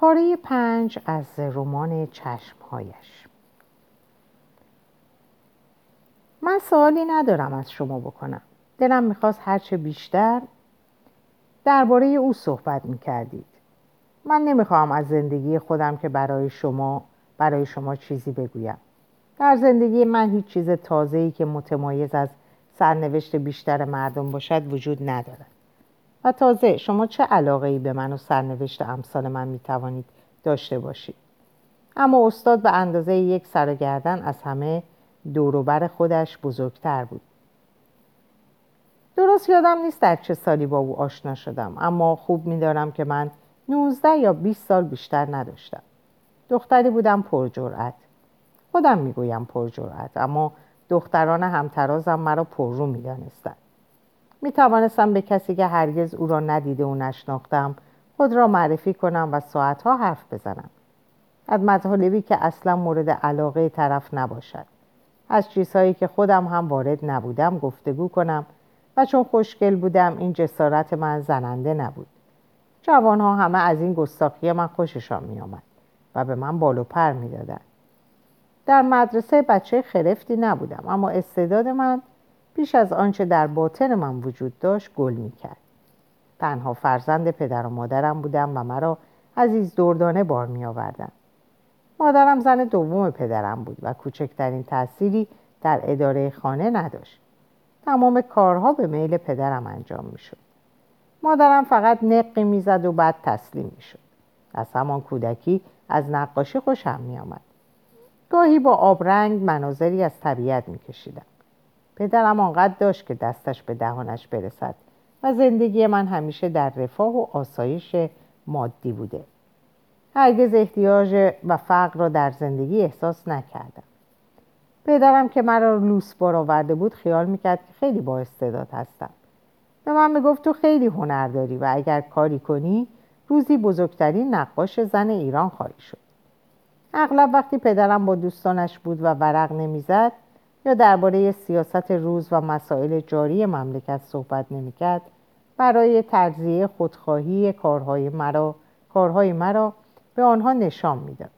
پاره پنج از رمان چشمهایش. من سوالی ندارم از شما بکنم. دلم می‌خواست هرچه بیشتر درباره او صحبت می‌کردید. من نمی‌خواهم از زندگی خودم که برای شما برای شما چیزی بگویم. در زندگی من هیچ چیز تازه‌ای که متمایز از سرنوشت بیشتر مردم باشد وجود ندارد. و تازه شما چه علاقه ای به من و سرنوشت امثال من می توانید داشته باشید؟ اما استاد به اندازه یک سرگردن از همه دوروبر خودش بزرگتر بود. درست یادم نیست در چه سالی با او آشنا شدم اما خوب میدارم که من 19 یا 20 سال بیشتر نداشتم. دختری بودم پرجرأت خودم می‌گویم پرجرأت اما دختران همترازم مرا پررو می‌دانستند. می توانستم به کسی که هرگز او را ندیده و نشناختم خود را معرفی کنم و ساعتها حرف بزنم. از مطالبی که اصلا مورد علاقه طرف نباشد. از چیزهایی که خودم هم وارد نبودم گفتگو کنم و چون خوشگل بودم این جسارت من زننده نبود. جوانها همه از این گستاخی من خوششان می آمد و به من بال و پر می. در مدرسه بچه خرفتی نبودم اما استعداد من بیش از آنچه در باطن من وجود داشت گل می کرد. تنها فرزند پدر و مادرم بودم و مرا عزیز دردانه بار می آوردن. مادرم زن دوم پدرم بود و کوچکترین تأثیری در اداره خانه نداشت. تمام کارها به میل پدرم انجام می شد. مادرم فقط نقی می‌زد و بعد تسلیم می شد. از همان کودکی از نقاشی خوشم می آمد. گاهی با آبرنگ مناظری از طبیعت می کشیدم. پدرم آنقدر داشت که دستش به دهانش برسد و زندگی من همیشه در رفاه و آسایش مادی بوده. هرگز احتیاج و فقر را در زندگی احساس نکردم. پدرم که مرا لوس بار آورده بود خیال می‌کرد که خیلی با استعداد هستم. به من می‌گفت تو خیلی هنر داری و اگر کاری کنی روزی بزرگترین نقاش زن ایران خواهی شد. اغلب وقتی پدرم با دوستانش بود و ورق نمی‌زد یا درباره سیاست روز و مسائل جاری مملکت صحبت نمی‌کرد. برای تجزیه خودخواهی کارهای مرا کارهای مرا به آنها نشان می‌داد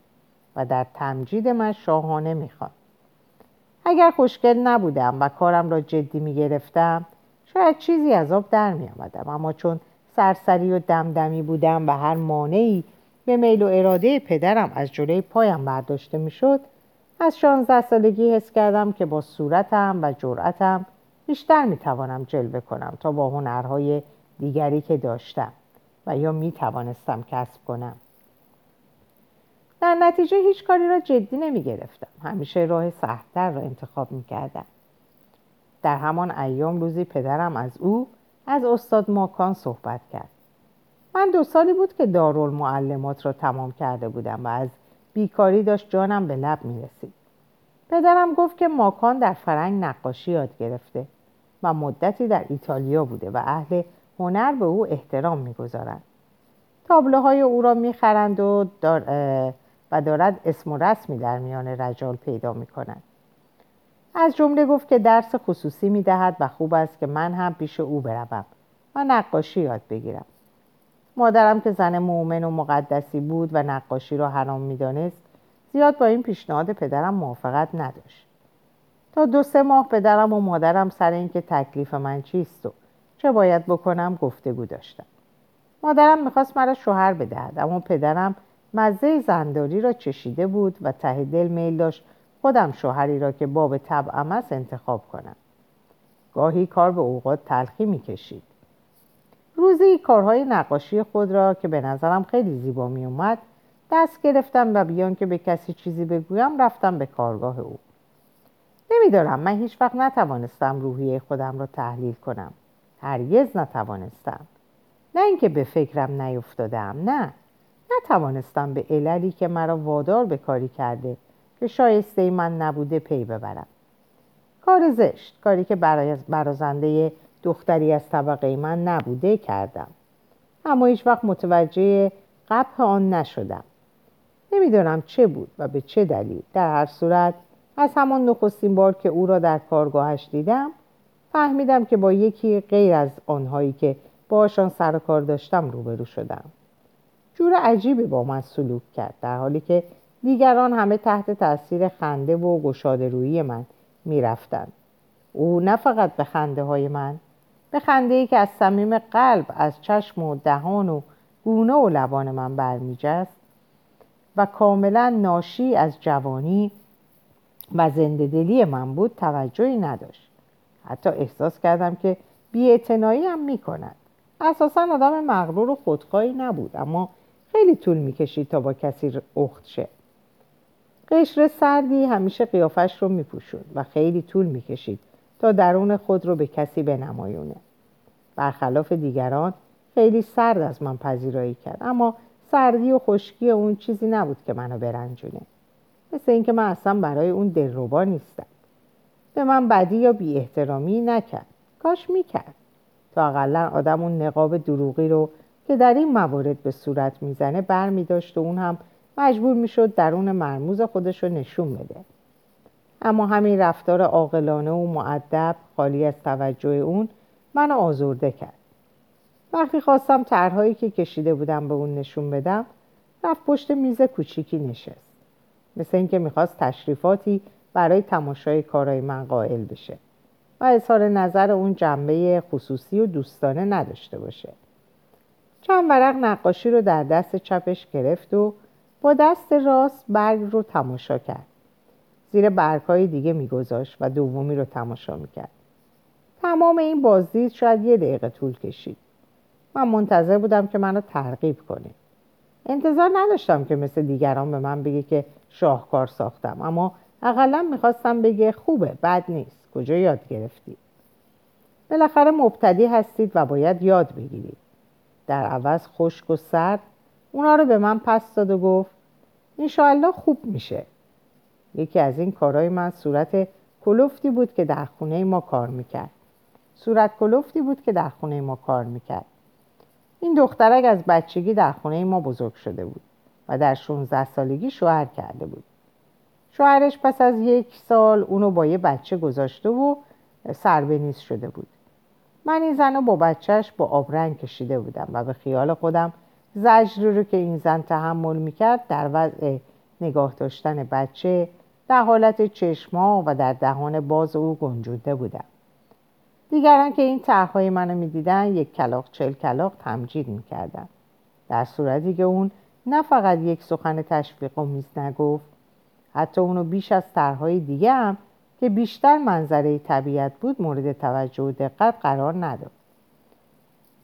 و در تمجید من شاهانه می‌خواد اگر خوشگل نبودم و کارم را جدی می‌گرفتم شاید چیزی از آب در می آمدم اما چون سرسری و دمدمی بودم و هر مانعی به میل و اراده پدرم از جلوی پایم برداشته می‌شد از شانزده سالگی حس کردم که با صورتم و جرأتم بیشتر می‌توانم جلوه کنم تا با هنرهای دیگری که داشتم و یا می‌توانستم کسب کنم در نتیجه هیچ کاری را جدی نمی گرفتم. همیشه راه سختتر را انتخاب می کردم. در همان ایام روزی پدرم از او از استاد ماکان صحبت کرد. من دو سالی بود که دارالمعلمات را تمام کرده بودم و از بیکاری داشت جانم به لب می رسید. پدرم گفت که ماکان در فرنگ نقاشی یاد گرفته و مدتی در ایتالیا بوده و اهل هنر به او احترام می‌گذارند. تابلوهای او را می‌خرند و, دار و دارد اسم و رسمی در میان رجال پیدا می کند. از جمله گفت که درس خصوصی می دهد و خوب است که من هم پیش او بروم و نقاشی یاد بگیرم. مادرم که زن مؤمن و مقدسی بود و نقاشی را حرام می‌دانست زیاد با این پیشنهاد پدرم موافقت نداشت. تا دو سه ماه پدرم و مادرم سر اینکه تکلیف من چیست و چه باید بکنم گفتگو داشتم. مادرم می‌خواست مرا شوهر بدهد اما پدرم مزه زنداری را چشیده بود و ته دل میل داشت خودم شوهری را که باب طبعم است انتخاب کنم. گاهی کار به اوقات تلخی می‌کشید. روزی کارهای نقاشی خود را که به نظرم خیلی زیبا می اومد دست گرفتم و بیان که به کسی چیزی بگویم رفتم به کارگاه او. نمیدارم من هیچ وقت نتوانستم روحیه خودم را تحلیل کنم. هرگز نتوانستم. نه اینکه به فکرم نیفتادم نه. نتوانستم به عللی که مرا وادار به کاری کرده که شایسته من نبوده پی ببرم. کار زشت کاری که برازنده دختری از طبقه من نبوده کردم. اما هیچ وقت متوجه قبح آن نشدم. نمی‌دانم چه بود و به چه دلیل. در هر صورت از همان نخستین بار که او را در کارگاهش دیدم فهمیدم که با یکی غیر از آنهایی که باشان سر کار داشتم روبرو شدم. جور عجیبی با من سلوک کرد در حالی که دیگران همه تحت تاثیر خنده و گشاده روی من می‌رفتند. او نه فقط به خنده های من به خنده که از صمیم قلب از چشم و دهان و گونه و لبان من برمیجست و کاملا ناشی از جوانی و زنده دلی من بود توجهی نداشت. حتی احساس کردم که بیاعتنایی هم می کند اساسا آدم مغرور و خودخواهی نبود اما خیلی طول می‌کشید تا با کسی اخت شه. قشر سردی همیشه قیافش رو میپوشود و خیلی طول می‌کشید تا درون خود رو به کسی بنمایونه. برخلاف دیگران خیلی سرد از من پذیرایی کرد اما سردی و خشکی اون چیزی نبود که منو برنجونه. مثل اینکه من اصلا برای اون دلربا نیستم. به من بدی یا بی احترامی نکرد. کاش می‌کرد. تا اقلا آدم اون نقاب دروغی رو که در این موارد به صورت می‌زنه بر می و اون هم مجبور می‌شد درون مرموز خودش رو نشون بده. اما همین رفتار عاقلانه و معدب خالی از توجه اون منو آزرده کرد. وقتی خواستم طرحهایی که کشیده بودم به اون نشون بدم رفت پشت میز کوچیکی نشست. مثل اینکه می‌خواست تشریفاتی برای تماشای کارهای من قائل بشه و اظهار نظر اون جنبه خصوصی و دوستانه نداشته باشه. چند ورق نقاشی رو در دست چپش گرفت و با دست راست برگ رو تماشا کرد. زیر برگهای دیگه میگذاشت و دومی رو تماشا می‌کرد. تمام این بازدید شاید یه دقیقه طول کشید. من منتظر بودم که منو ترغیب کنه. انتظار نداشتم که مثل دیگران به من بگه که شاهکار ساختم اما اقلا می‌خواستم بگه خوبه بد نیست. کجا یاد گرفتی؟ بالاخره مبتدی هستید و باید یاد بگیرید. در عوض خشک و سرد اونا رو به من پس داد و گفت انشاءالله خوب میشه. یکی از این کارهای من صورت کلوفتی بود که در خونه ما کار می‌کرد. صورت کلوفتی بود که در خونه ما کار می‌کرد. این دخترک از بچگی در خونه ما بزرگ شده بود و در 16 سالگی شوهر کرده بود. شوهرش پس از یک سال اونو با یه بچه گذاشته و سربنیز شده بود. من این زن رو با بچهش با آبرنگ کشیده بودم و به خیال خودم زجری رو که این زن تحمل می‌کرد در وضع نگاه داشتن بچه در حالت چشما و در دهان باز او گنجوده بودم. دیگران که این طرحهای منو می‌دیدن یک کلاق چل کلاق تمجید می‌کردن. در صورتی که اون نه فقط یک سخن تشویق و میز نگفت حتی اونو بیش از طرحهای دیگه هم که بیشتر منظره طبیعت بود مورد توجه و دقت قرار نداد.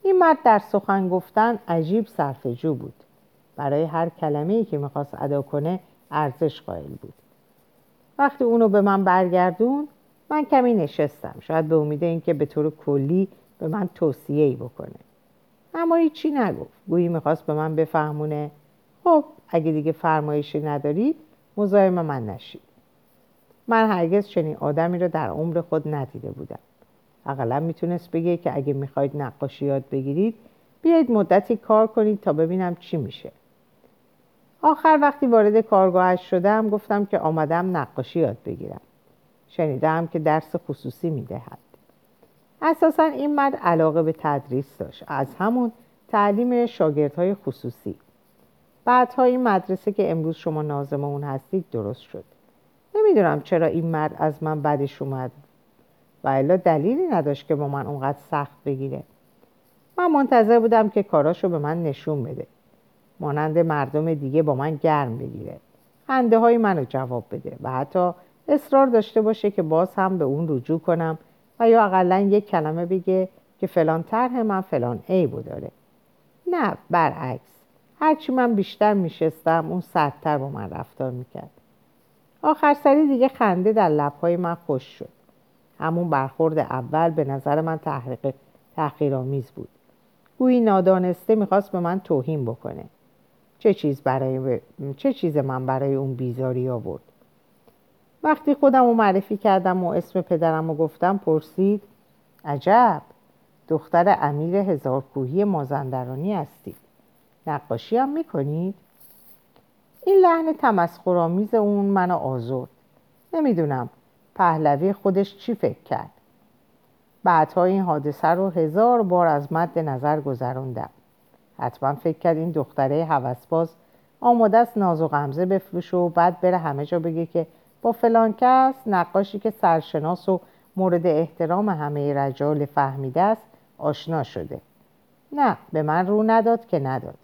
این مرد در سخن گفتن عجیب صرفجو بود. برای هر کلمه ای که می‌خواست ادا کنه ارزش قائل بود. وقتی اونو به من برگردون من کمی نشستم. شاید به امید اینکه به طور کلی به من توصیه ای بکنه. اما هیچی نگفت. گویی می‌خواست به من بفهمونه. خب اگه دیگه فرمایشی ندارید مزاحم من نشید من هرگز چنین آدمی را در عمر خود ندیده بودم. اقلا می‌تونست بگه که اگه می‌خواید نقاشی یاد بگیرید بیایید مدتی کار کنید تا ببینم چی میشه. آخر وقتی وارد کارگاهش شدم گفتم که آمدم نقاشی یاد بگیرم. شنیدم که درس خصوصی می‌دهد. اساسا این مرد علاقه به تدریس داشت. از همون تعلیم شاگردهای خصوصی. بعدها این مدرسه که امروز شما نازم اون هستید درست شد. نمی‌دونم چرا این مرد از من بدش اومد. و الا دلیلی نداشت که با من اونقدر سخت بگیره. من منتظر بودم که کاراشو به من نشون بده. مانند مردم دیگه با من گرم بگیره. خنده های منو جواب بده و حتی اصرار داشته باشه که باز هم به اون رجوع کنم و یا اقلا یک کلمه بگه که فلان طرح من فلان عیبو داره. نه برعکس. هرچی من بیشتر میشستم اون سردتر با من رفتار می‌کرد. آخر سری دیگه خنده در لبهای من خوش شد. همون برخورد اول به نظر من تحقیق تحقیرآمیز بود. گویی نادانسته می‌خواست به من توهین بکنه. چه چیز, برای چه چیز من برای اون بیزاری آورد؟ وقتی خودم رو معرفی کردم و اسم پدرم رو گفتم پرسید عجب دختر امیر هزارکوهی مازندرانی هستید نقاشی هم می‌کنید؟ این لحن تمسخرآمیز اون منو آزرد. نمی‌دونم پهلوی خودش چی فکر کرد. بعدها این حادثه رو هزار بار از مد نظر گذروندم. حتما فکر کرد این دختره هوسباز آماده است ناز و غمزه بفروشه و بعد بره همه جا بگه که با فلان کس نقاشی که سرشناس و مورد احترام همه رجال فهمیده است آشنا شده. نه به من رو نداد که نداد.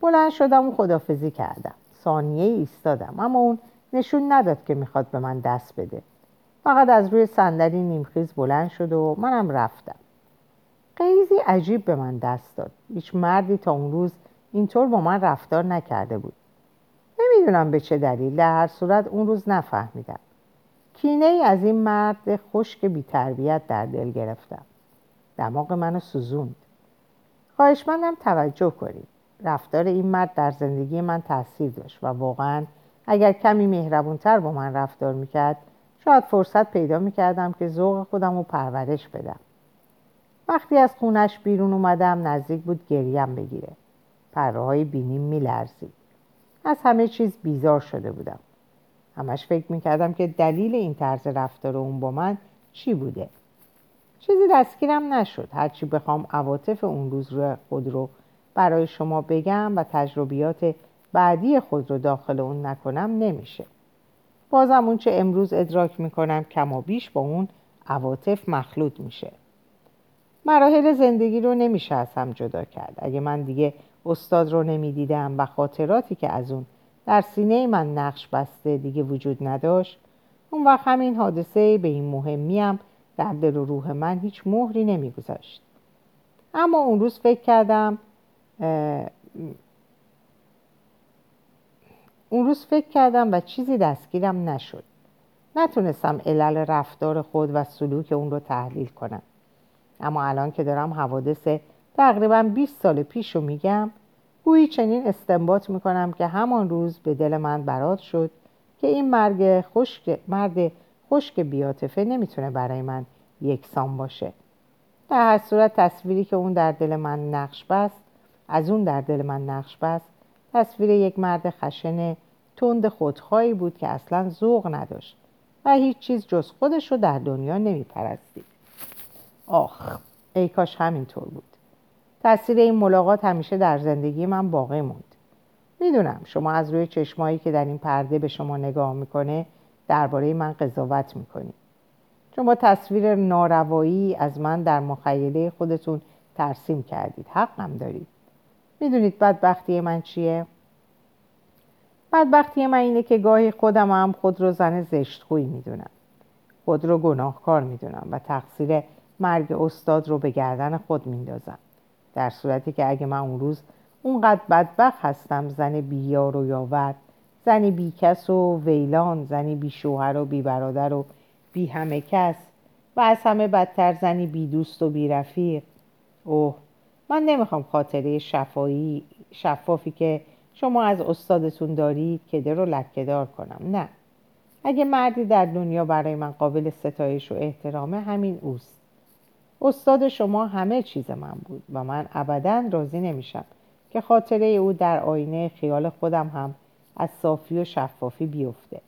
بلند شدم و خدافزی کردم. ثانیه ایستادم اما اون نشون نداد که می‌خواد به من دست بده. فقط از روی صندلی نیمخیز بلند شد و منم رفتم. قیزی عجیب به من دست داد. هیچ مردی تا اون روز اینطور با من رفتار نکرده بود. نمی‌دونم به چه دلیل در هر صورت اون روز نفهمیدم. کینه ای از این مرد خشک بیتربیت در دل گرفتم. دماغ منو سوزوند. خواهشمندم توجه کنید. رفتار این مرد در زندگی من تاثیر داشت و واقعا اگر کمی مهربونتر با من رفتار می‌کرد شاید فرصت پیدا می‌کردم که ذوق خودم رو پرورش بدم. وقتی از خونش بیرون اومدم نزدیک بود گریم بگیره. پره های بینیم میلرزید. از همه چیز بیزار شده بودم. همش فکر می‌کردم که دلیل این طرز رفتار اون با من چی بوده. چیزی دستگیرم نشد. هرچی بخوام عواطف اون روز رو خود رو برای شما بگم و تجربیات بعدی خود رو داخل اون نکنم نمیشه. بازم اون چه امروز ادراک می‌کنم کم و بیش با اون عواطف مخلوط میشه. مراحل زندگی رو نمیشه از هم جدا کرد. اگه من دیگه استاد رو نمی‌دیدم و خاطراتی که از اون در سینه من نقش بسته دیگه وجود نداشت اون وقت همین حادثه به این مهمیم در دل و روح من هیچ مهری نمیگذاشت. اما اون روز فکر کردم اون روز فکر کردم و چیزی دستگیرم نشد. نتونستم علل رفتار خود و سلوک اون رو تحلیل کنم. اما الان که دارم حوادث تقریبا 20 سال پیش رو میگم گویی چنین استنباط می‌کنم که همان روز به دل من برات شد که این مرگ خشک مرد خشک بیاتفه نمی‌تونه برای من یکسان باشه. در هر صورت تصویری که اون در دل من نقش بست از اون در دل من نقش بست تصویر یک مرد خشن تند خودخواهی بود که اصلا ذوق نداشت و هیچ چیز جز خودش رو در دنیا نمیپرستید. آخ ای کاش همینطور بود. تاثیر این ملاقات همیشه در زندگی من باقی موند. می‌دونم شما از روی چشمایی که در این پرده به شما نگاه می‌کنه درباره من قضاوت می‌کنید شما تصویر ناروایی از من در مخیله خودتون ترسیم کردید. حقم دارید. می‌دونید بدبختی من چیه؟ بدبختی من اینه که گاهی خودم هم خود رو زن زشتخویی می‌دونم. خود رو گناهکار می‌دونم و تقصیر مرگ استاد رو به گردن خود میندازم. در صورتی که اگه من اون روز اونقدر بدبخت هستم زن بیار و یاور زنی بیکس و ویلان زنی بی شوهر و بی برادر و بی همه کس و از همه بدتر زنی بی دوست و بی رفیق اوه من نمی‌خوام خاطره شفایی شفافی که شما از استادتون دارید کده رو لکهدار کنم. نه. اگه مردی در دنیا برای من قابل ستایش و احترامه همین اوست. استاد شما همه چیز من بود و من ابدا راضی نمیشم که خاطره او در آینه خیال خودم هم از صافی و شفافی بیفته.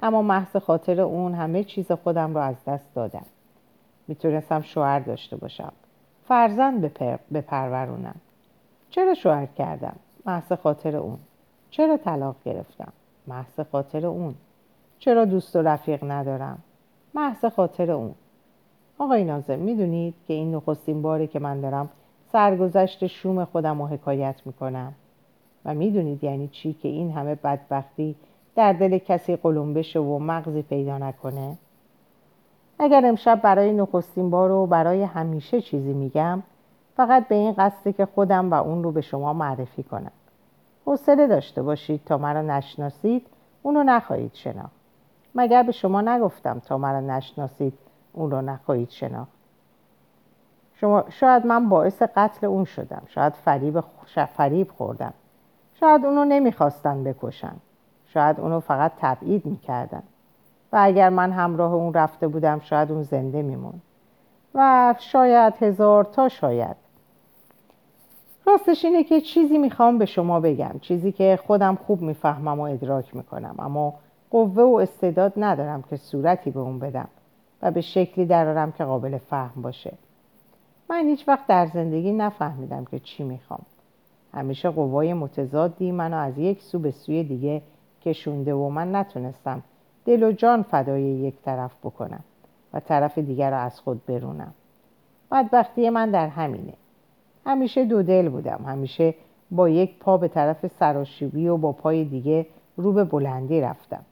اما محض خاطر اون همه چیز خودم رو از دست دادم. می‌تونستم شوهر داشته باشم. فرزند بپر... بپرورونم چرا شوهر کردم؟ محض خاطر اون. چرا طلاق گرفتم؟ محض خاطر اون. چرا دوست و رفیق ندارم؟ محض خاطر اون. آقای نازم می‌دونید که این نخستین باره که من دارم سرگذشت شوم خودم رو حکایت می‌کنم. و می‌دونید یعنی چی که این همه بدبختی در دل کسی قلمبه و مغزی پیدا نکنه؟ اگر امشب برای نخستین بار و برای همیشه چیزی میگم فقط به این قصده که خودم و اون رو به شما معرفی کنم. حوصله داشته باشید تا مرا نشناسید اون رو نخواهید شناخت. مگر به شما نگفتم تا مرا نشناسید؟ اون رو نخواهید شناخت. شما شاید من باعث قتل اون شدم. شاید فریب, فریب خوردم. شاید اونو نمی‌خواستن بکشن. شاید اونو فقط تبعید می‌کردن. و اگر من همراه اون رفته بودم شاید اون زنده میمون و شاید هزار تا شاید. راستش اینه که چیزی می‌خوام به شما بگم. چیزی که خودم خوب می‌فهمم و ادراک می‌کنم. اما قوه و استعداد ندارم که صورتی به اون بدم. و به شکلی درارم که قابل فهم باشه. من هیچ وقت در زندگی نفهمیدم که چی می‌خوام. همیشه قوای متضادی منو از یک سو به سوی دیگه کشونده و من نتونستم دل و جان فدای یک طرف بکنم و طرف دیگر رو از خود برونم. بدبختی من در همینه. همیشه دو دل بودم. همیشه با یک پا به طرف سراشیبی و با پای دیگه رو به بلندی رفتم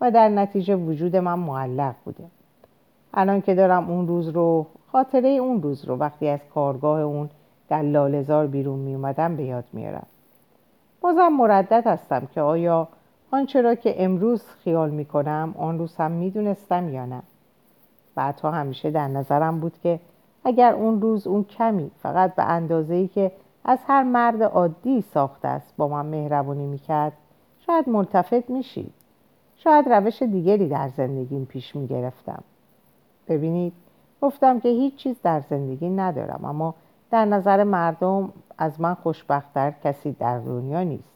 و در نتیجه وجود من معلق بوده. الان که دارم اون روز رو خاطره اون روز رو وقتی از کارگاه اون در لالزار بیرون می اومدم به یاد میارم. بازم مردد هستم که آیا آنچه را که امروز خیال می کنم آن روز هم می دونستم یا نه. بعدها همیشه در نظرم بود که اگر اون روز اون کمی فقط به اندازه ای که از هر مرد عادی ساخته است با من مهربونی می‌کرد شاید ملتفت میشید شاید روش دیگری در زندگیم پیش می‌گرفتم. ببینید. گفتم که هیچ چیز در زندگی ندارم اما در نظر مردم از من خوشبختتر کسی در دنیا نیست.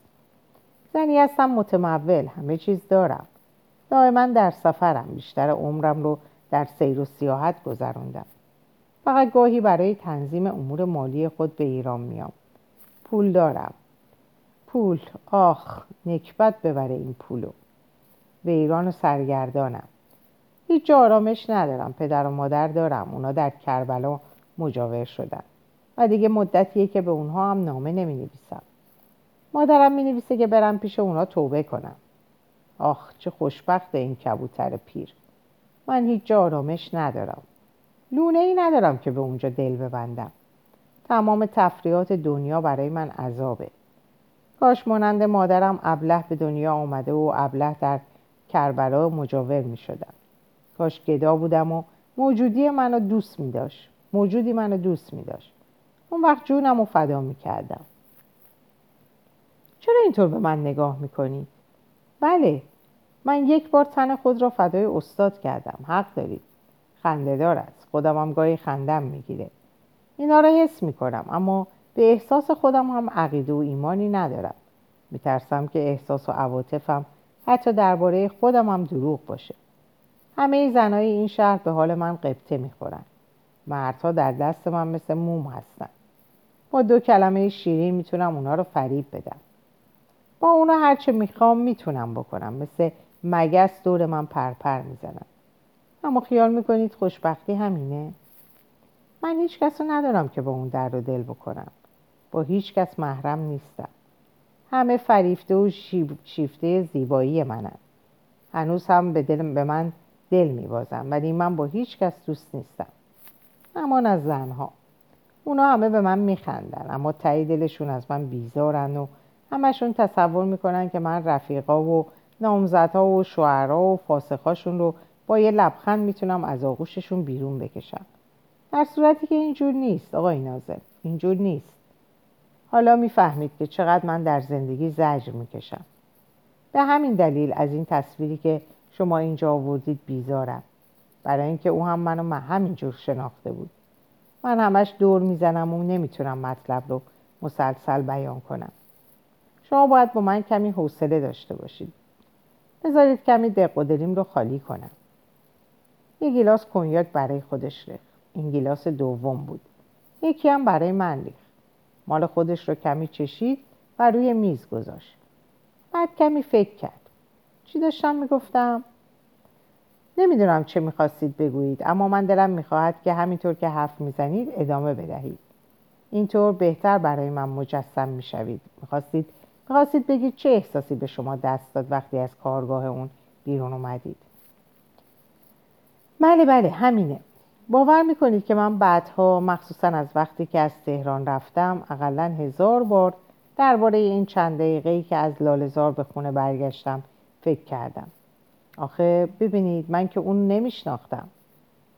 زنی هستم متمول همه چیز دارم. دائما در سفرم بیشتر عمرم رو در سیر و سیاحت گذراندم فقط گاهی برای تنظیم امور مالی خود به ایران میام. پول دارم. پول آخ نکبت ببره این پولو. به ایران و سرگردانم. هیچ آرامش ندارم. پدر و مادر دارم. اونا در کربلا مجاور شدن. و دیگه مدتیه که به اونها هم نامه نمی نویسم مادرم می نویسه که برم پیش اونا توبه کنم. آخ چه خوشبخت این کبوتر پیر. من هیچ جا آرامش ندارم. لونه ای ندارم که به اونجا دل ببندم. تمام تفریات دنیا برای من عذابه. کاش مانند مادرم ابله به دنیا آمده و ابله در کربلا مجاور می شدم کاش گدا بودم و موجودی منو دوست می داشت موجودی منو دوست می داشت اون وقت جونم رو فدا می کردم چرا اینطور به من نگاه می کنی؟ بله من یک بار تن خود را فدای استاد کردم. حق دارید. خنده است خودم هم گاهی خندم می‌گیره. اینا را حس می‌کنم اما به احساس خودم هم عقیده و ایمانی ندارم. میترسم که احساس و عواطفم حتی درباره خودم هم دروغ باشه. همه زنای این شهر به حال من قبطه می‌خورن. مردها در دست من مثل موم هستن. با دو کلمه شیرین می‌تونم اونا رو فریب بدم. با اونا هرچه می‌خوام می‌تونم بکنم. مثل مگس دور من پرپر می‌زنم اما خیال می‌کنید خوشبختی همینه؟ من هیچ کس رو ندارم که با اون درد و دل بکنم. با هیچ کس محرم نیستم. همه فریفته و شیفته زیبایی منن. هنوز هم به, دل به من دل میبازم ولی من با هیچ کس دوست نیستم. اما از زنها. اونا همه به من میخندن اما تایی دلشون از من بیزارن و همشون تصور می‌کنن که من رفیقا و نامزدها و شوهرها و فاسخاشون رو با یه لبخند می‌تونم از آغوششون بیرون بکشم. در صورتی که اینجور نیست آقای نازم اینجور نیست. حالا می‌فهمید که چقدر من در زندگی زجر می‌کشم. به همین دلیل از این تصویری که شما اینجا آوردید بیزارم. برای اینکه او هم منو همینجور شناخته بود. من همش دور می‌زنم و نمی‌تونم مطلب رو مسلسل بیان کنم. شما باید با من کمی حوصله داشته باشید. بذارید کمی دق و دلیم رو خالی کنم. یه گیلاس کنیاک برای خودش ریخت. این گیلاس دوم بود. یکی هم برای من ریخت. مال خودش رو کمی چشید و روی میز گذاشت. بعد کمی فکر کرد. چی داشتم می‌گفتم؟ نمی‌دونم چه می‌خواستید بگویید اما من دلم می‌خواهد که همینطور که حرف می‌زنید ادامه بدهید. اینطور بهتر برای من مجسم می‌شوید. می‌خواستید می‌خواستید بگید چه احساسی به شما دست داد وقتی از کارگاه اون بیرون اومدید. بله بله همینه. باور می‌کنید که من بعدها مخصوصا از وقتی که از تهران رفتم اقلا هزار بار درباره این چند دقیقه که از لالزار به خونه برگشتم فکر کردم. آخه ببینید من که اون نمیشناختم.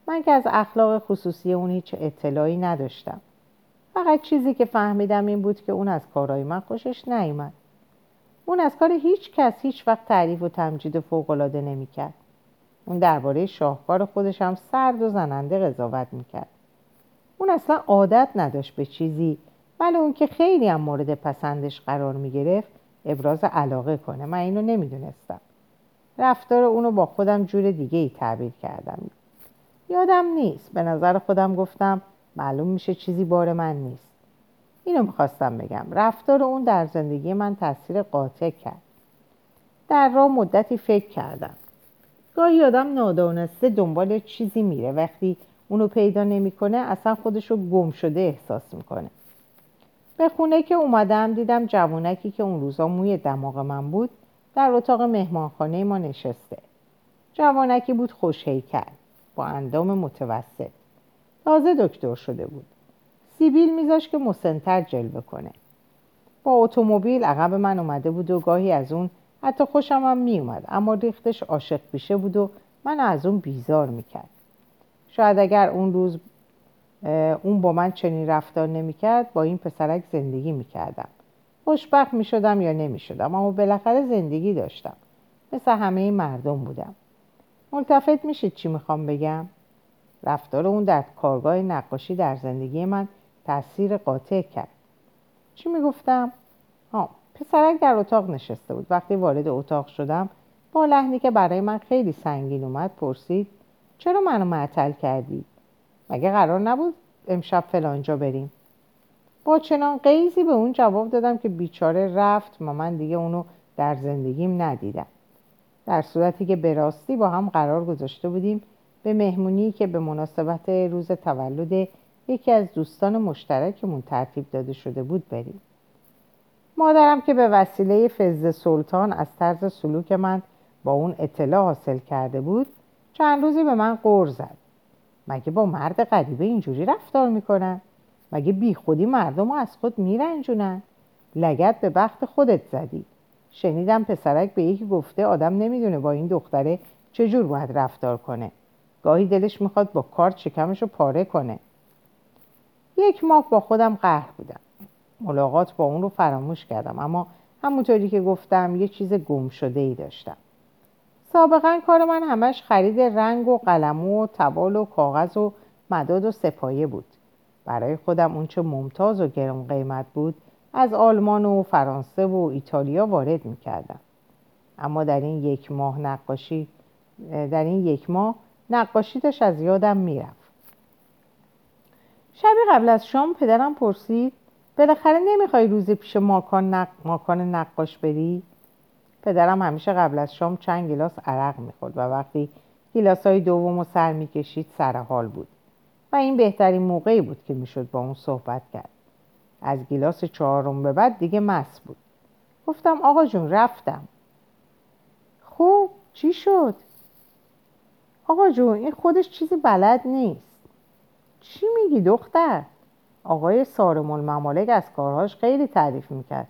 من که از اخلاق خصوصی اون هیچ اطلاعی نداشتم. فقط چیزی که فهمیدم این بود که اون از کارهای من خوشش نیومد. اون از کار هیچ کس هیچ وقت تعریف و تمجید فوقالعاده نمی‌کرد. اون درباره شاهکار خودش هم سرد و زننده قضاوت می‌کرد. اون اصلا عادت نداشت به چیزی ولی اون که خیلی هم مورد پسندش قرار می‌گرفت ابراز علاقه کنه. من اینو نمی‌دونستم. رفتار اونو با خودم جور دیگه ای تعبیر کردم. یادم نیست. به نظر خودم گفتم معلوم میشه چیزی بار من نیست. اینو می‌خواستم بگم. رفتار اون در زندگی من تاثیر قاطع کرد. در راه مدتی فکر کردم. گاهی آدم نادانسته دنبال چیزی میره. وقتی اونو پیدا نمی‌کنه اصلا خودشو گم شده احساس می‌کنه. به خونه که اومدم دیدم جوونکی که اون روزا موی دماغ من بود در اتاق مهمانخانه ما نشسته. جوانکی بود خوش هیکل با اندام متوسط. تازه دکتر شده بود. سیبیل میذاش که مسنتر جلوه کنه. با اتومبیل عقب من اومده بود و گاهی از اون حتی خوشم هم میومد اما ریختش عاشق پیشه بود و من از اون بیزار می‌کرد. شاید اگر اون روز اون با من چنین رفتار نمی‌کرد با این پسرک زندگی می‌کردم. خوشبخت می‌شدم یا نمی‌شدم اما بالاخره زندگی داشتم. مثل همه مردم بودم. ملتفت میشید چی می‌خوام بگم؟ رفتار اون در کارگاه نقاشی در زندگی من تاثیر قاطع کرد. چی می‌گفتم؟ ها پسرک در اتاق نشسته بود. وقتی وارد اتاق شدم با لحنی که برای من خیلی سنگین اومد پرسید چرا منو معطل کردی؟ مگه قرار نبود امشب فلانجا بریم؟ با چنان قیزی به اون جواب دادم که بیچاره رفت و من دیگه اونو در زندگیم ندیدم. در صورتی که به راستی با هم قرار گذاشته بودیم به مهمونی که به مناسبت روز تولد یکی از دوستان مشترکمون ترتیب داده شده بود بریم. مادرم که به وسیله فز سلطان از طرز سلوک من با اون اطلاع حاصل کرده بود چند روزی به من قور زد. مگه با مرد غریبه اینجوری رفتار می‌کنن؟ مگه بی خودی مردم از خود میرنجونن؟ لگت به بخت خودت زدی. شنیدم پسرک به یکی گفته آدم نمی‌دونه با این دختره چجور باید رفتار کنه. گاهی دلش می‌خواد با کارت شکمش رو پاره کنه. یک ماه با خودم قهر بودم. ملاقات با اون رو فراموش کردم اما همونطوری که گفتم یه چیز گم شده ای داشتم. سابقا کار من همش خرید رنگ و قلمو و تبال و کاغذ و مداد و سپایه بود. برای خودم اونچه ممتاز و گرم قیمت بود از آلمان و فرانسه و ایتالیا وارد می‌کردم. اما در این یک ماه نقاشی در این یک ماه نقاشی از یادم می‌رفت. شبی قبل از شام پدرم پرسید بالاخره نمی‌خوای روز پیش ماکان, نق... ماکان نقاش بری؟ پدرم همیشه قبل از شام چند گلاس عرق می‌خورد و وقتی گلاس های دوم و سر می‌کشید سر حال بود. و این بهترین موقعی بود که می‌شد با اون صحبت کرد. از گلاس چهارم به بعد دیگه مس بود. گفتم آقا جون رفتم. خوب چی شد؟ آقا جون این خودش چیزی بلد نیست. چی میگی دختر؟ آقای سارم الممالک از کارهاش خیلی تعریف می‌کرد.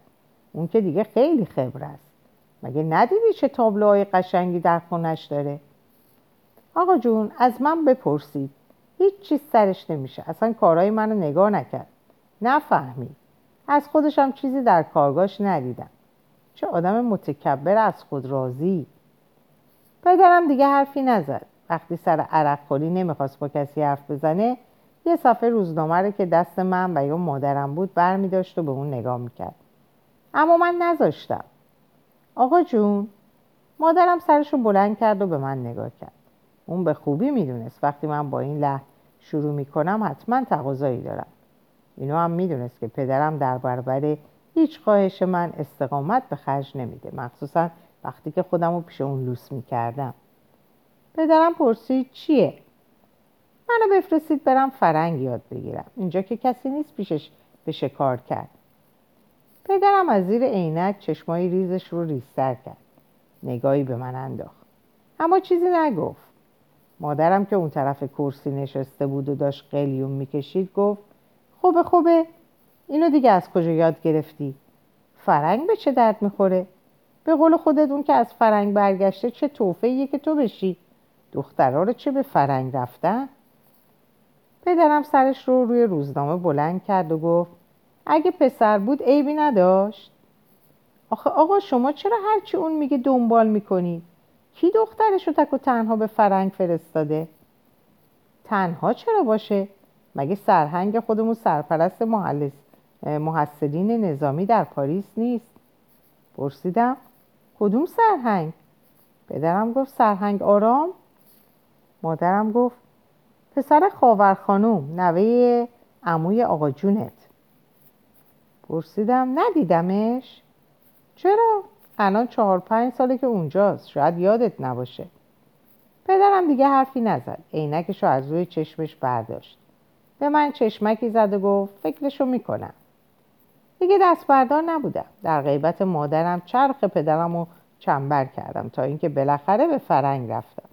اون که دیگه خیلی خبر است. مگه ندیدی چه تابلوهای قشنگی در خونش داره؟ آقا جون از من بپرسید. هیچ چیز سرش نمیشه. اصلا کارهای منو نگاه نکرد. نفهمید. از خودشم چیزی در کارگاش ندیدم. چه آدم متکبر از خود راضی. پدرم دیگه حرفی نزد. وقتی سر عرق خوری نمی‌خواست با کسی حرف بزنه یه صفحه روزنامه رو که دست من و یا مادرم بود بر و به اون نگاه می‌کرد. اما من نذاشتم. آقا جون مادرم سرش رو بلند کرد و به من نگاه کرد. اون به خوبی می‌دونست. وقتی من با این لحن شروع می‌کنم حتما تقاضایی دارم. اینو هم می‌دونست که پدرم در برابر هیچ خواهش من استقامت به خرج نمیده. مخصوصا وقتی که خودم رو پیش اون لوس می‌کردم. پدرم پرسید چیه؟ منو بفرستید برم فرنگ یاد بگیرم. اینجا که کسی نیست پیشش به شکار کرد. پدرم از زیر عینک چشمای ریزش رو ریستر کرد. نگاهی به من انداخت. اما چیزی نگفت. مادرم که اون طرف کرسی نشسته بود و داشت قلیون می‌کشید گفت خوبه خوبه. اینو دیگه از کجا یاد گرفتی؟ فرنگ به چه درد می‌خوره؟ به قول خودت اون که از فرنگ برگشته چه توفه که تو بشی؟ دخترها رو چه به فرنگ رفتن؟ پدرم سرش رو روی روزنامه بلند کرد و گفت اگه پسر بود عیبی نداشت. آخه آقا شما چرا هرچی اون میگه دنبال می‌کنید کی دخترش رو تک و تنها به فرنگ فرستاده؟ تنها چرا باشه؟ مگه سرهنگ خودمون سرپرست محصلین نظامی در پاریس نیست؟ پرسیدم کدوم سرهنگ؟ پدرم گفت سرهنگ آرام. مادرم گفت پسر خاور خانوم نوه عموی آقا جونت. پرسیدم ندیدمش؟ چرا؟ الان چهار پنج ساله که اونجاست شاید یادت نباشه. پدرم دیگه حرفی نزد عینکش رو از روی چشمش برداشت. به من چشمکی زد و گفت فکرشو می‌کنم. دیگه دست بردار نبودم. در غیبت مادرم چرخ پدرم رو چنبر کردم تا اینکه بالاخره به فرنگ رفتم.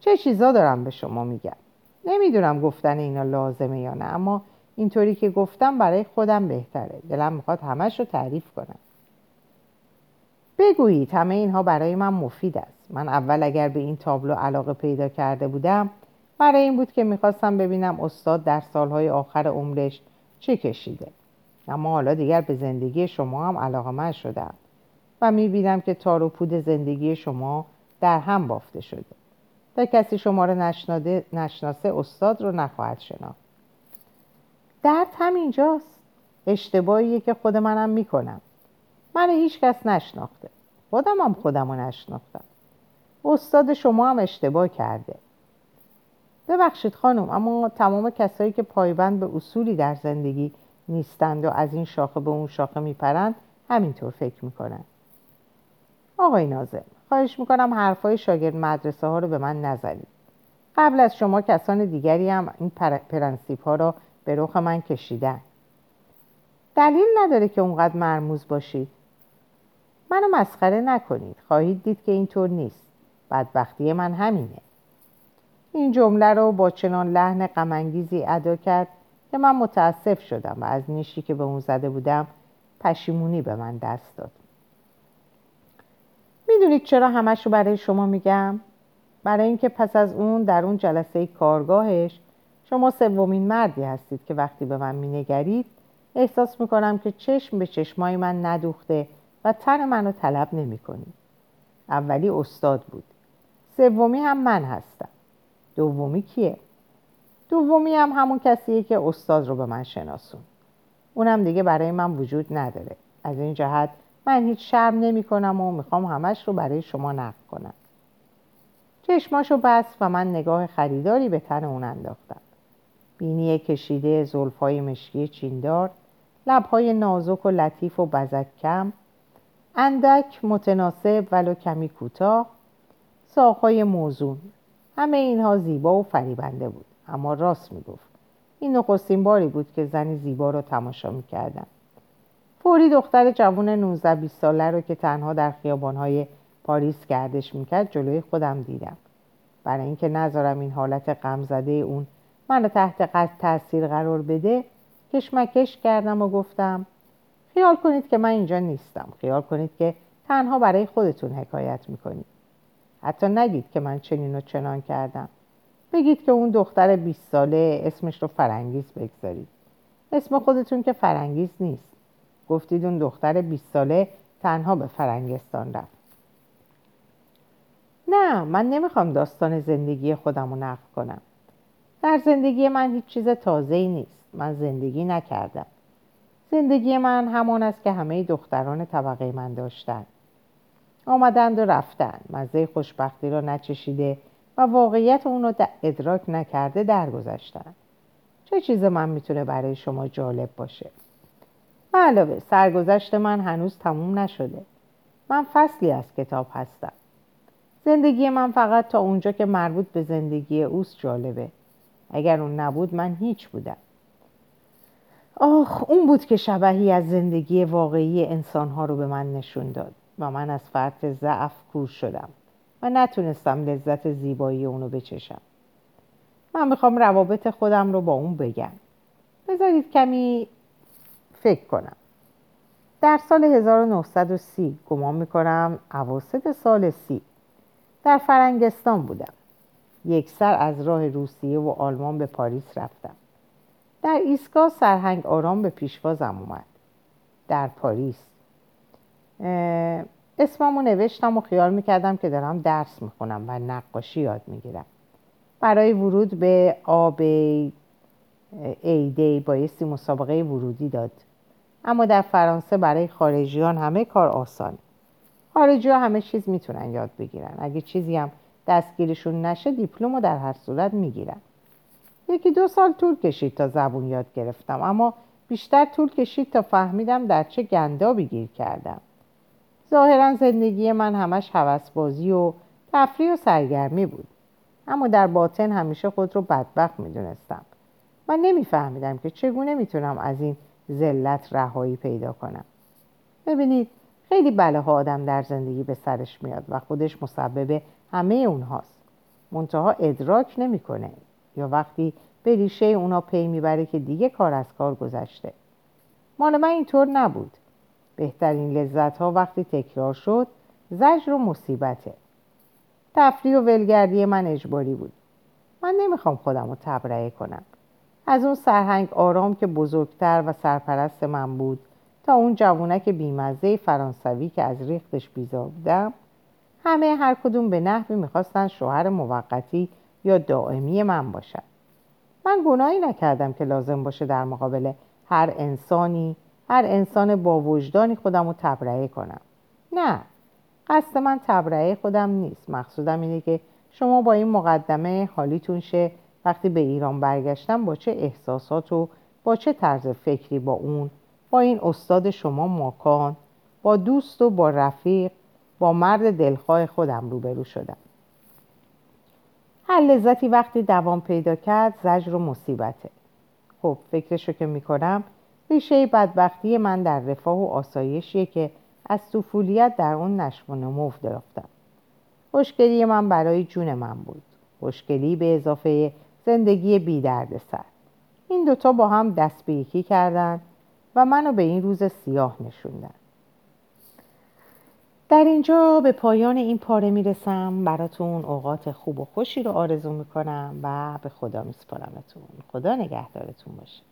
چه چیزا دارم به شما میگم؟ نمی‌دونم گفتن اینا لازمه یا نه اما اینطوری که گفتم برای خودم بهتره. دلم می‌خواد همش رو تعریف کنم. بگویید همه اینها برای من مفید است. من اول اگر به این تابلو علاقه پیدا کرده بودم برای این بود که می‌خواستم ببینم استاد در سالهای آخر عمرش چه کشیده. اما حالا دیگر به زندگی شما هم علاقه من شدم و می‌بینم که تار و پود زندگی شما در هم بافته شده. تا کسی شما رو نشناسه استاد رو نخواهد شناخت. درد همینجاست. اشتباهیه که خود منم می‌کنم. من هیچ کس نشناخته. خودم هم خودم رو نشناختم. استاد شما هم اشتباه کرده. ببخشید خانم اما تمام کسایی که پایبند به اصولی در زندگی نیستند و از این شاخه به اون شاخه میپرند همینطور فکر می‌کنن. آقای نازم خواهش می‌کنم حرفای شاگرد مدرسه ها رو به من نزنید. قبل از شما کسان دیگری هم این پرنسیپ ها را به رخ من کشیدن. دلیل نداره که اونقدر مرموز باشید منو مسخره نکنید. خواهید دید که اینطور نیست. بدبختی من همینه. این جمله رو با چنان لحن غمانگیزی ادا کرد که من متاسف شدم و از نیشی که به اون زده بودم پشیمونی به من دست داد. می‌دونید چرا همش رو برای شما میگم؟ برای اینکه پس از اون در اون جلسه کارگاهش شما سومین مردی هستید که وقتی به من مینگرید احساس می‌کنم که چشم به چشمای من ندوخته و تن منو طلب نمی اولی استاد بود. سومی هم من هستم. دومی کیه؟ دومی هم همون کسیه که استاد رو به من شناسون. اونم دیگه برای من وجود نداره. از این جهت من هیچ شرم نمی کنم و می‌خوام همش رو برای شما نقل کنم. چشماشو بست و من نگاه خریداری به تن اون انداختم. بینی کشیده زلفای مشکی چیندار لبهای نازک و لطیف و بزک کم اندک متناسب ولو کمی کوتاه ساقهای موزون. همه اینها زیبا و فریبنده بود. اما راست می‌گفت. این نخستین باری بود که زنی زیبا رو تماشا می‌کردم. فوری دختر جوان 19 20 ساله رو که تنها در خیابانهای پاریس گردش می‌کرد جلوی خودم دیدم. برای اینکه نذارم این حالت غمزده اون من تحت قصد تاثیر قرار بده. کشمکش کردم و گفتم خیال کنید که من اینجا نیستم. خیال کنید که تنها برای خودتون حکایت می‌کنید. حتی نگید که من چنین و چنان کردم. بگید که اون دختر 20 ساله اسمش رو فرنگیز بگذارید. اسم خودتون که فرنگیز نیست. گفتید اون دختر 20 ساله تنها به فرنگستان رفت. نه من نمی‌خوام داستان زندگی خودم رو نقل کنم. در زندگی من هیچ چیز تازه ای نیست. من زندگی نکردم. زندگی من همان است که همه دختران طبقه من داشتند آمدند و رفتند. مزه خوشبختی را نچشیده و واقعیت اون رو ادراک نکرده درگذشتند چه چیز من می‌تونه برای شما جالب باشه؟ علاوه سرگذشت من هنوز تموم نشده. من فصلی از کتاب هستم. زندگی من فقط تا اونجا که مربوط به زندگی اوست جالبه. اگر اون نبود من هیچ بودم. آخ اون بود که شبهی از زندگی واقعی انسانها رو به من نشون داد و من از فرط ضعف کور شدم و نتونستم لذت زیبایی اونو بچشم. من می‌خوام روابط خودم رو با اون بگم. بذارید کمی فکر کنم. در سال 1930 گمان می‌کنم عواسط سال سی در فرنگستان بودم. یک سر از راه روسیه و آلمان به پاریس رفتم. در ایستگاه سرهنگ آرام به پیشوازم اومد. در پاریس. اسممو نوشتم و خیال می‌کردم که دارم درس می‌خونم و نقاشی یاد می‌گیرم. برای ورود به آب ایدی بایستی مسابقه ورودی داد. اما در فرانسه برای خارجیان همه کار آسان. خارجی همه چیز می‌تونن یاد بگیرن. اگه چیزی هم دستگیرشون نشه دیپلم رو در هر صورت می‌گیرن. یکی دو سال طول کشید تا زبون یاد گرفتم اما بیشتر طول کشید تا فهمیدم در چه گندابی گیر کردم. ظاهرا زندگی من همش بازی و تفریح و سرگرمی بود اما در باطن همیشه خود رو بدبخت می‌دونستم. من نمیفهمیدم که چگونه می‌تونم از این ذلت رهایی پیدا کنم. ببینید خیلی بله آدم در زندگی به سرش میاد و خودش مسبب همه اونهاست. منتها ادراک نمی‌کنه. یا وقتی به ریشه اونا پی می‌بره که دیگه کار از کار گذشته. مال من اینطور نبود. بهترین لذت ها وقتی تکرار شد زجر و مصیبته. تفریح و ولگردی من اجباری بود. من نمی‌خوام خودم رو تبرئه کنم. از اون سرهنگ آرام که بزرگتر و سرپرست من بود تا اون جوونک بیمزه فرانسوی که از ریختش بیزار بودم همه هر کدوم به نحوی می‌خواستن شوهر موقتی یا دائمی من باشن. من گناهی نکردم که لازم باشه در مقابل هر انسانی هر انسان با وجدانی خودم رو تبرئه کنم. نه قصد من تبرئه خودم نیست. مقصودم اینه که شما با این مقدمه حالیتون شه. وقتی به ایران برگشتم با چه احساسات و با چه طرز فکری با اون با این استاد شما ماکان با دوست و با رفیق با مرد دلخواه خودم روبرو شدم. هر لذتی وقتی دوام پیدا کرد زجر و مصیبته. خب فکرشو که می‌کنم ریشه بدبختی من در رفاه و آسایشیه که از طفولیت در اون نشو و نمو درافتم خوشگلی من برای جون من بود. خوشگلی به اضافه زندگی بی درد سر. این دوتا با هم دست به یکی کردن و منو به این روز سیاه نشوندن. در اینجا به پایان این پاره می‌رسم. براتون اوقات خوب و خوشی رو آرزو می‌کنم و به خدا میسپارمتون. خدا نگهدارتون باشه.